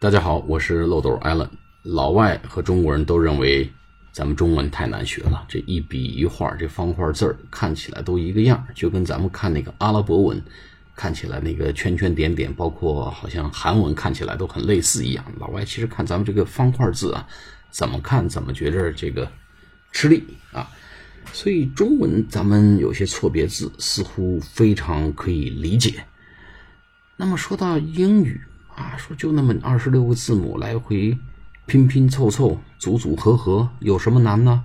大家好，我是漏斗 Allen。老外和中国人都认为咱们中文太难学了，这一笔一画，这方块字儿看起来都一个样，就跟咱们看那个阿拉伯文看起来那个圈圈点点，包括好像韩文看起来都很类似一样。老外其实看咱们这个方块字啊，怎么看怎么觉着这个吃力啊。所以中文咱们有些错别字似乎非常可以理解。那么说到英语啊，说就那么二十六个字母来回拼拼凑凑、组组合合，有什么难呢？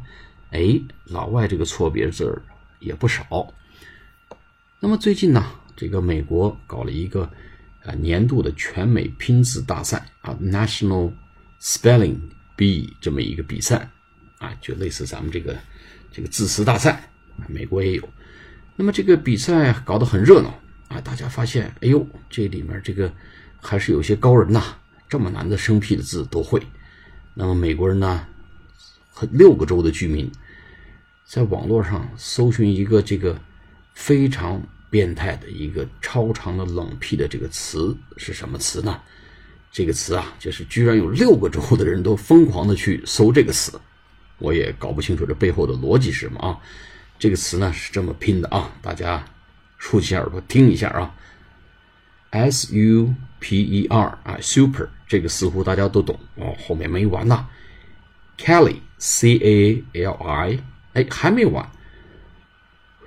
哎，老外这个错别字儿也不少。那么最近呢，这个美国搞了一个啊年度的全美拼字大赛啊，National Spelling Bee 这么一个比赛啊，就类似咱们这个。这个字词大赛，美国也有。那么这个比赛搞得很热闹啊！大家发现，哎呦，这里面这个还是有些高人呐，这么难的生僻的字都会。那么美国人呢，和六个州的居民，在网络上搜寻一个这个非常变态的一个超长的冷僻的这个词是什么词呢？这个词啊，就是居然有六个州的人都疯狂的去搜这个词。我也搞不清楚这背后的逻辑是什么啊？这个词呢是这么拼的啊，大家竖起耳朵听一下啊。S U P E R 啊，super 这个似乎大家都懂哦，后面没完呢。Kelly C A L I 哎还没完。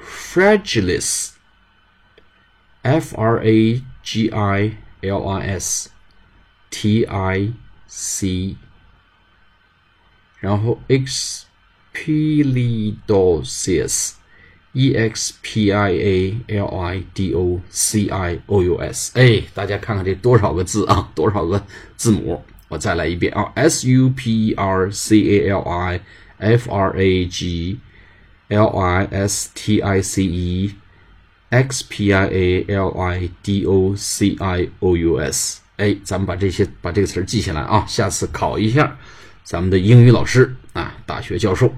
Fragilis F R A G I L I S T I C 然后 expilidosis，e x i o u s，哎，大家看看这多少个字啊，多少个字母？我再来一遍啊，s u p e r c a l i f r a g l i s t i c e x p i a l i d o c i o u s，哎，咱们把这些把这个词记下来啊，下次考一下。咱们的英语老师啊，大学教授，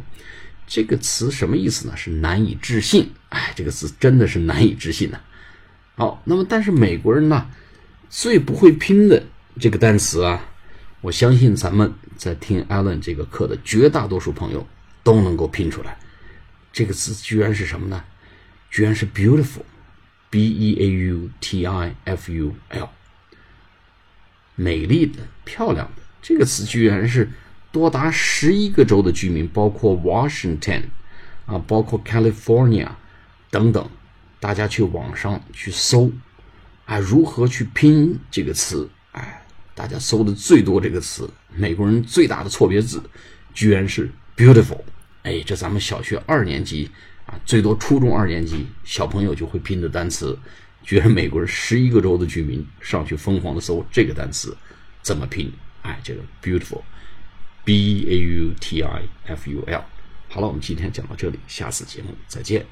这个词什么意思呢？是难以置信。哎，这个词真的是难以置信呐。好，那么但是美国人呢，最不会拼的这个单词啊，我相信咱们在听 Allen 这个课的绝大多数朋友都能够拼出来。这个词居然是什么呢？居然是 beautiful，b e a u t i f u l，美丽的、漂亮的。这个词居然是。多达十一个州的居民，包括 Washington 啊，包括 California 等等，大家去网上去搜啊，如何去拼这个词？哎，大家搜的最多这个词，美国人最大的错别字，居然是 beautiful。哎，这咱们小学二年级啊，最多初中二年级小朋友就会拼的单词，居然美国人十一个州的居民上去疯狂的搜这个单词怎么拼？哎，这个 beautiful。B A U T I F U L，好了，我们今天讲到这里，下次节目再见。